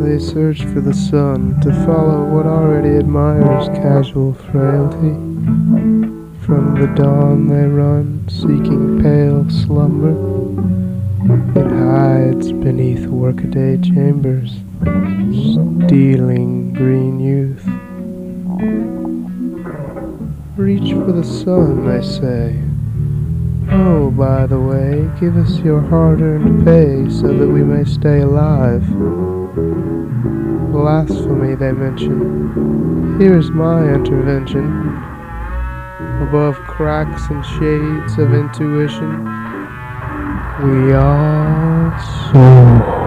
They search for the sun to follow what already admires casual frailty. From the dawn they run, seeking pale slumber. It hides beneath workaday chambers, stealing green youth. Reach for the sun, they say. Oh, by the way, give us your hard-earned pay so that we may stay alive. Blasphemy, they mention. Here is my intervention. Above cracks and shades of intuition, we all soar.